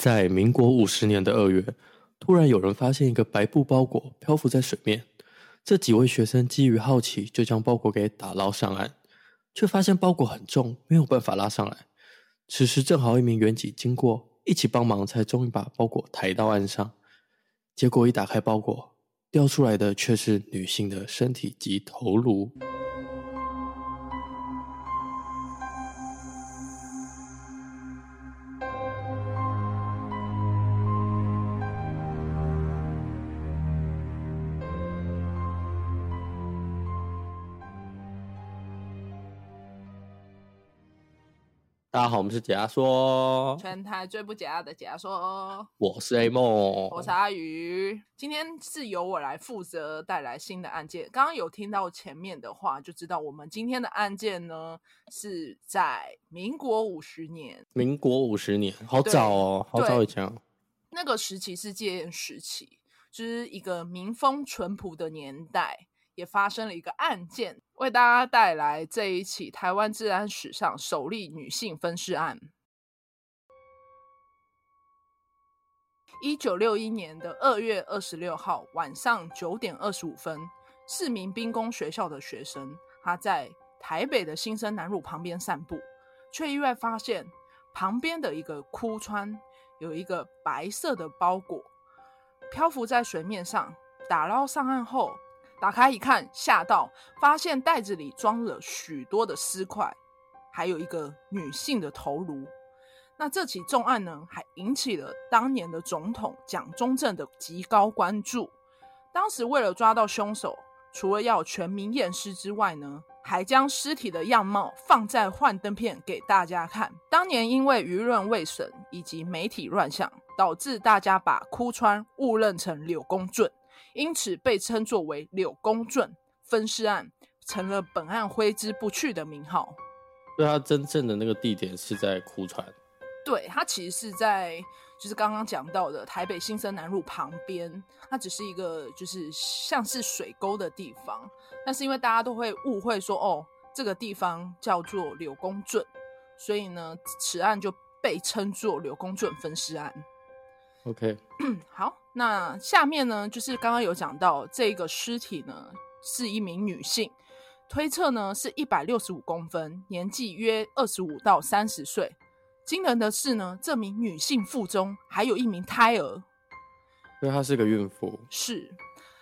在民国五十年的二月，突然有人发现一个白布包裹漂浮在水面。这几位学生基于好奇，就将包裹给打捞上岸，却发现包裹很重，没有办法拉上来。此时正好一名员警经过，一起帮忙，才终于把包裹抬到岸上。结果一打开包裹，掉出来的却是女性的身体及头颅。大家好，我们是解压说，全台最不解压的解压说。我是 A 梦，我是阿鱼。今天是由我来负责带来新的案件。刚刚有听到前面的话，就知道我们今天的案件呢是在民国五十年。民国五十年，好早哦，好早以前。那个时期是戒严时期，就是一个民风淳朴的年代。也发生了一个案件，为大家带来这一起台湾治安史上首例女性分尸案。一九六一年的二月二十六号晚上九点二十五分，四名兵工学校的学生，他在台北的新生南路旁边散步，却意外发现旁边的一个窟窿有一个白色的包裹漂浮在水面上。打捞上岸后，打开一看，吓到发现袋子里装了许多的尸块，还有一个女性的头颅。那这起重案呢，还引起了当年的总统蒋中正的极高关注。当时为了抓到凶手，除了要全民验尸之外呢，还将尸体的样貌放在幻灯片给大家看。当年因为舆论未审以及媒体乱象，导致大家把窟窿误认成柳公圳。因此被称作为柳公圳分尸案，成了本案挥之不去的名号。对，它真正的那个地点是在窟窿。对，它其实是在就是刚刚讲到的台北新生南路旁边，它只是一个就是像是水沟的地方。但是因为大家都会误会说，哦，这个地方叫做柳公圳，所以呢，此案就被称作柳公圳分尸案。OK，好。那下面呢，就是刚刚有讲到这个尸体呢，是一名女性，推测呢是一百六十五公分，年纪约二十五到三十岁。惊人的是呢，这名女性腹中还有一名胎儿，因为她是个孕妇。是，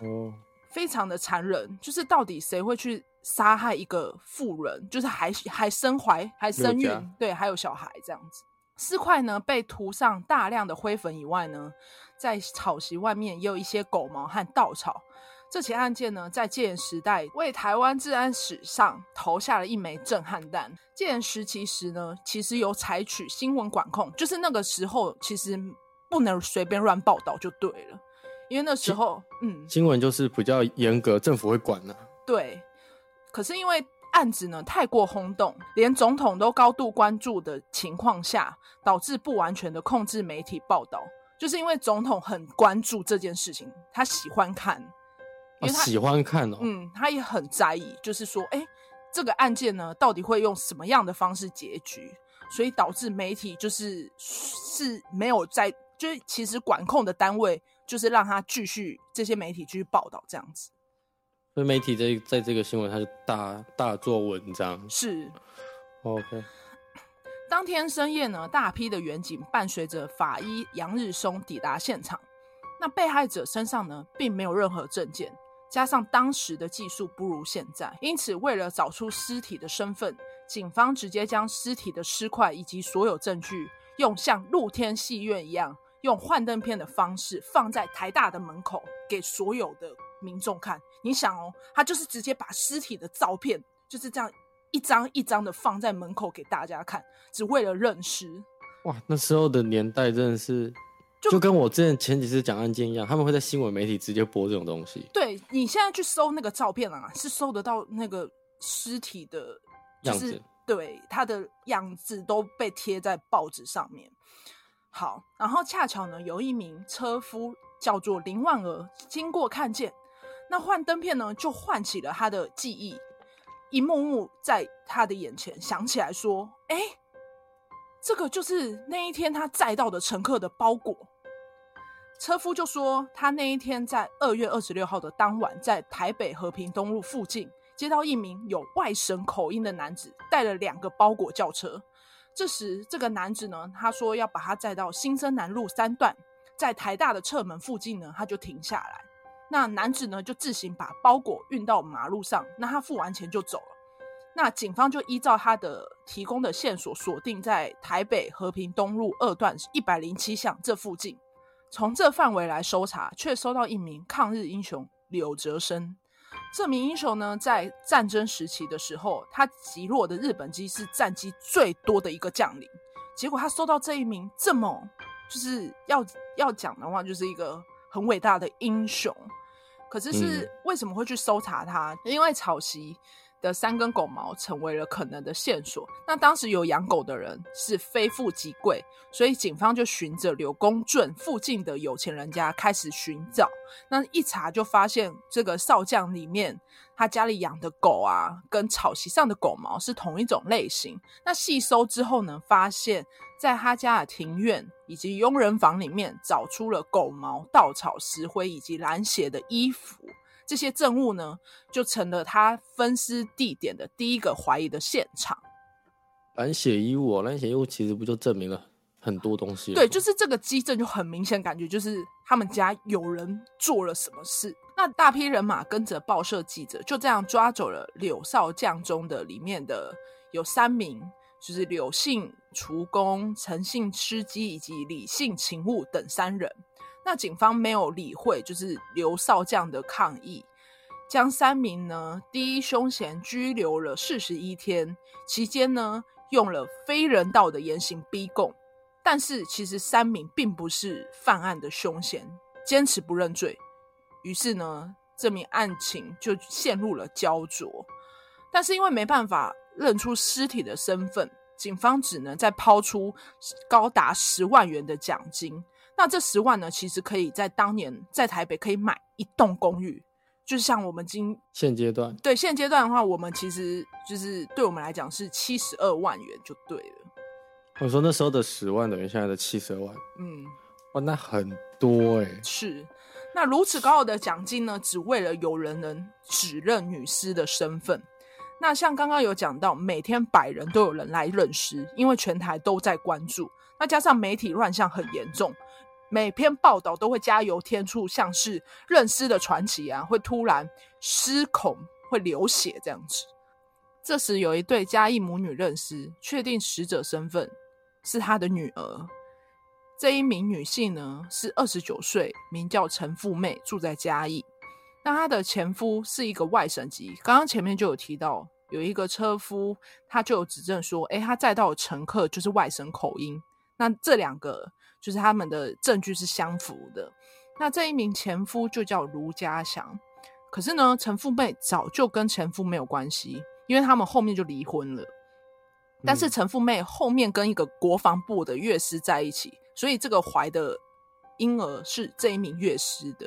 哦，非常的残忍。就是到底谁会去杀害一个妇人？就是还还身怀还身孕，对，还有小孩这样子。尸块呢被涂上大量的灰粉以外呢，在草席外面也有一些狗毛和稻草。这起案件呢，在戒严时代为台湾治安史上投下了一枚震撼弹。戒严时期时呢，其实有采取新闻管控，就是那个时候其实不能随便乱报道就对了，因为那时候嗯，新闻就是比较严格，政府会管呢、啊。对，可是因为案子呢太过轰动，连总统都高度关注的情况下，导致不完全的控制媒体报道。就是因为总统很关注这件事情，他喜欢看，因为他、哦、喜欢看哦，嗯，他也很在意，就是说，哎，这个案件呢，到底会用什么样的方式结局？所以导致媒体就是是没有在，就是其实管控的单位就是让他继续这些媒体继续报道这样子。所以媒体在在这个新闻，他就大大做文章，是，OK。当天深夜呢，大批的员警伴随着法医杨日松抵达现场。那被害者身上呢，并没有任何证件，加上当时的技术不如现在，因此为了找出尸体的身份，警方直接将尸体的尸块以及所有证据，用像露天戏院一样，用幻灯片的方式放在台大的门口，给所有的民众看。你想哦，他就是直接把尸体的照片就是这样。一张一张的放在门口给大家看，只为了认尸。哇，那时候的年代真的是，就，就跟我之前前几次讲案件一样，他们会在新闻媒体直接播这种东西。对，你现在去搜那个照片啊，是搜得到那个尸体的、就是、样子，对，他的样子都被贴在报纸上面。好，然后恰巧呢，有一名车夫叫做林万娥，经过看见，那幻灯片呢，就唤起了他的记忆。一幕幕在他的眼前想起来，说：“哎，这个就是那一天他载到的乘客的包裹。车夫就说，他那一天在二月二十六号的当晚，在台北和平东路附近接到一名有外省口音的男子带了两个包裹轿车。这时，这个男子呢，他说要把他载到新生南路三段，在台大的侧门附近呢，他就停下来。那男子呢，就自行把包裹运到马路上，那他付完钱就走了。那警方就依照他的提供的线索，锁定在台北和平东路二段一百零七巷这附近。从这范围来搜查，却搜到一名抗日英雄柳哲生。这名英雄呢，在战争时期的时候，他击落的日本机是战机最多的一个将领。结果他搜到这一名这么，就是要要讲的话，就是一个很伟大的英雄。可是是为什么会去搜查他？嗯、因为草席的三根狗毛成为了可能的线索。那当时有养狗的人是非富即贵，所以警方就循着柳公圳附近的有钱人家开始寻找。那一查就发现这个少将里面，他家里养的狗啊，跟草席上的狗毛是同一种类型。那细搜之后呢，发现在他家的庭院以及佣人房里面，找出了狗毛、稻草、石灰以及染血的衣服。这些证物呢，就成了他分尸地点的第一个怀疑的现场。染血衣物哦，染血衣物其实不就证明了很多东西？对，就是这个基证就很明显，感觉就是他们家有人做了什么事。那大批人马跟着报社记者，就这样抓走了柳少将中的里面的有三名，就是柳姓厨工、陈姓司机以及李姓勤务等三人。那警方没有理会，就是刘少将的抗议，将三名呢第一凶嫌拘留了四十一天，期间呢用了非人道的严刑逼供，但是其实三名并不是犯案的凶嫌，坚持不认罪，于是呢这名案情就陷入了焦灼，但是因为没办法认出尸体的身份，警方只能再抛出高达十万元的奖金。那这十万呢，其实可以在当年在台北可以买一栋公寓，就像我们今现阶段对现阶段的话，我们其实就是对我们来讲是七十二万元就对了。我说那时候的十万等于现在的七十二万，嗯，哇，那很多哎、欸。是，那如此高额的奖金呢，只为了有人能指认女尸的身份。那像刚刚有讲到，每天百人都有人来认尸，因为全台都在关注，那加上媒体乱象很严重。每篇报道都会加油添醋，像是认尸的传奇啊，会突然失控，会流血这样子。这时有一对嘉义母女认尸，确定死者身份是她的女儿。这一名女性呢是二十九岁，名叫陈富妹，住在嘉义。那她的前夫是一个外省籍，刚刚前面就有提到，有一个车夫，他就有指证说，诶，他载到的乘客就是外省口音。那这两个。就是他们的证据是相符的。那这一名前夫就叫卢家祥，可是呢，陈富妹早就跟前夫没有关系，因为他们后面就离婚了。但是陈富妹后面跟一个国防部的乐师在一起，所以这个怀的婴儿是这一名乐师的。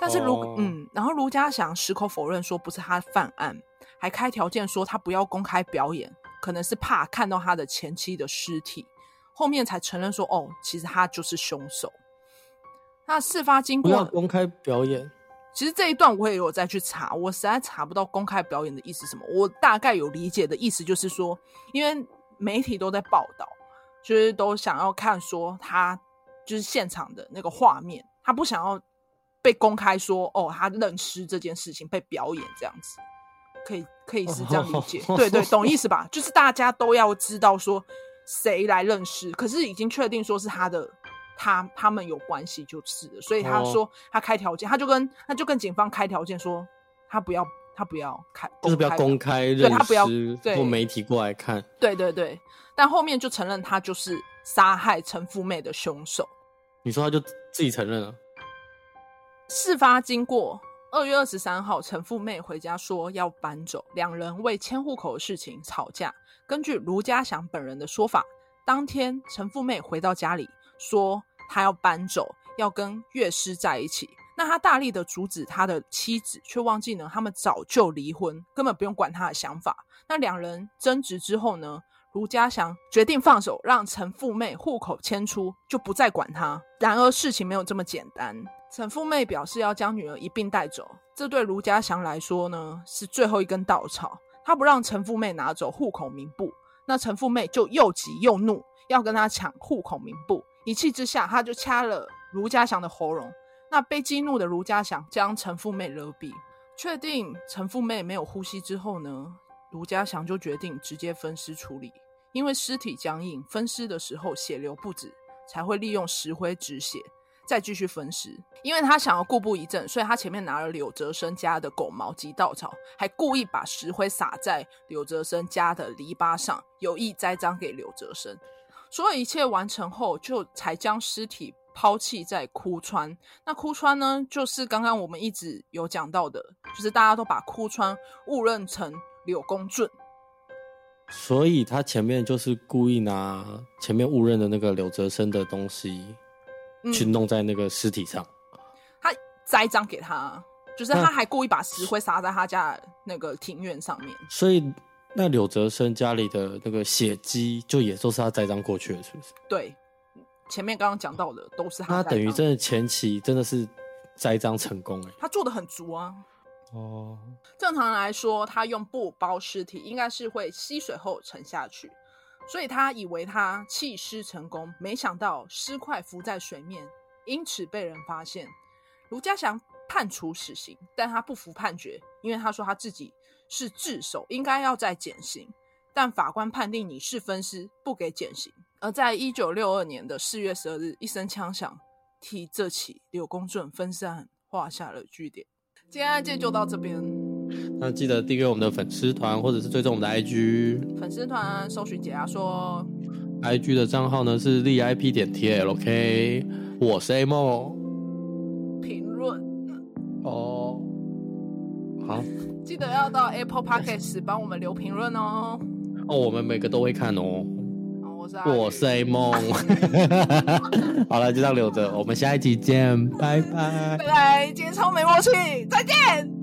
但是卢、哦、嗯，然后卢家祥矢口否认说不是他犯案，还开条件说他不要公开表演，可能是怕看到他的前妻的尸体。后面才承认说，哦，其实他就是凶手。那事发经过，不要公开表演。其实这一段我也有再去查，我实在查不到公开表演的意思是什么。我大概有理解的意思就是说，因为媒体都在报道，就是都想要看说他就是现场的那个画面，他不想要被公开说哦，他认尸这件事情被表演这样子，可以可以是这样理解，对对，懂意思吧？就是大家都要知道说。谁来认尸？可是已经确定说是他的，他他们有关系就是了。所以他说他开条件，他就跟他就跟警方开条件说，他不要他不要开，就是不要公开认尸，对他不要对媒体过来看。对对对，但后面就承认他就是杀害陈富妹的凶手。你说他就自己承认了？事发经过。二月二十三号，陈富妹回家说要搬走，两人为迁户口的事情吵架。根据卢家祥本人的说法，当天陈富妹回到家里说她要搬走，要跟乐师在一起。那他大力的阻止他的妻子，却忘记呢他们早就离婚，根本不用管他的想法。那两人争执之后呢，卢家祥决定放手，让陈富妹户口迁出，就不再管他。然而事情没有这么简单，陈富妹表示要将女儿一并带走，这对卢家祥来说呢，是最后一根稻草。他不让陈富妹拿走户口名簿，那陈富妹就又急又怒，要跟他抢户口名簿。一气之下，他就掐了卢家祥的喉咙。那被激怒的卢家祥将陈富妹勒毙，确定陈富妹没有呼吸之后呢，卢家祥就决定直接分尸处理。因为尸体僵硬，分尸的时候血流不止，才会利用石灰止血，再继续分尸。因为他想要故布疑阵，所以他前面拿了柳泽生家的狗毛及稻草，还故意把石灰撒在柳泽生家的篱笆上，有意栽赃给柳泽生。所有一切完成后，就才将尸体抛弃在枯川。那枯川呢，就是刚刚我们一直有讲到的，就是大家都把枯川误认成柳公圳。所以他前面就是故意拿前面误认的那个柳泽生的东西，去弄在那个尸体上。嗯、他栽赃给他，就是他还故意把石灰撒在他家那个庭院上面。所以那柳泽生家里的那个血迹，就也都是他栽赃过去的，是不是？对，前面刚刚讲到的都是他。他等于真的前期真的是栽赃成功哎，他做的很足啊。哦，正常来说，他用布包尸体，应该是会吸水后沉下去，所以他以为他弃尸成功，没想到尸块浮在水面，因此被人发现。卢家祥判处死刑，但他不服判决，因为他说他自己是自首，应该要再减刑，但法官判定你是分尸，不给减刑。而在一九六二年的四月十二日，一声枪响，替这起柳公圳分尸案画下了句点。今天案件就到这边，那记得订阅我们的粉丝团，或者是追踪我们的 IG 粉丝团，搜寻解压说，IG 的账号呢是 ZIP 点 TLK，我是 A 梦，评论哦，好，记得要到 Apple Podcast 帮我们留评论哦，哦，我们每个都会看哦。我是 A 梦，好了，就这样留着，我们下一集见，拜拜，拜拜，今天超没默契，再见。